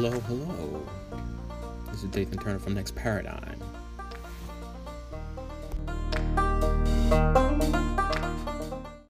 Hello, hello. This is Dathan Turner from Next Paradigm.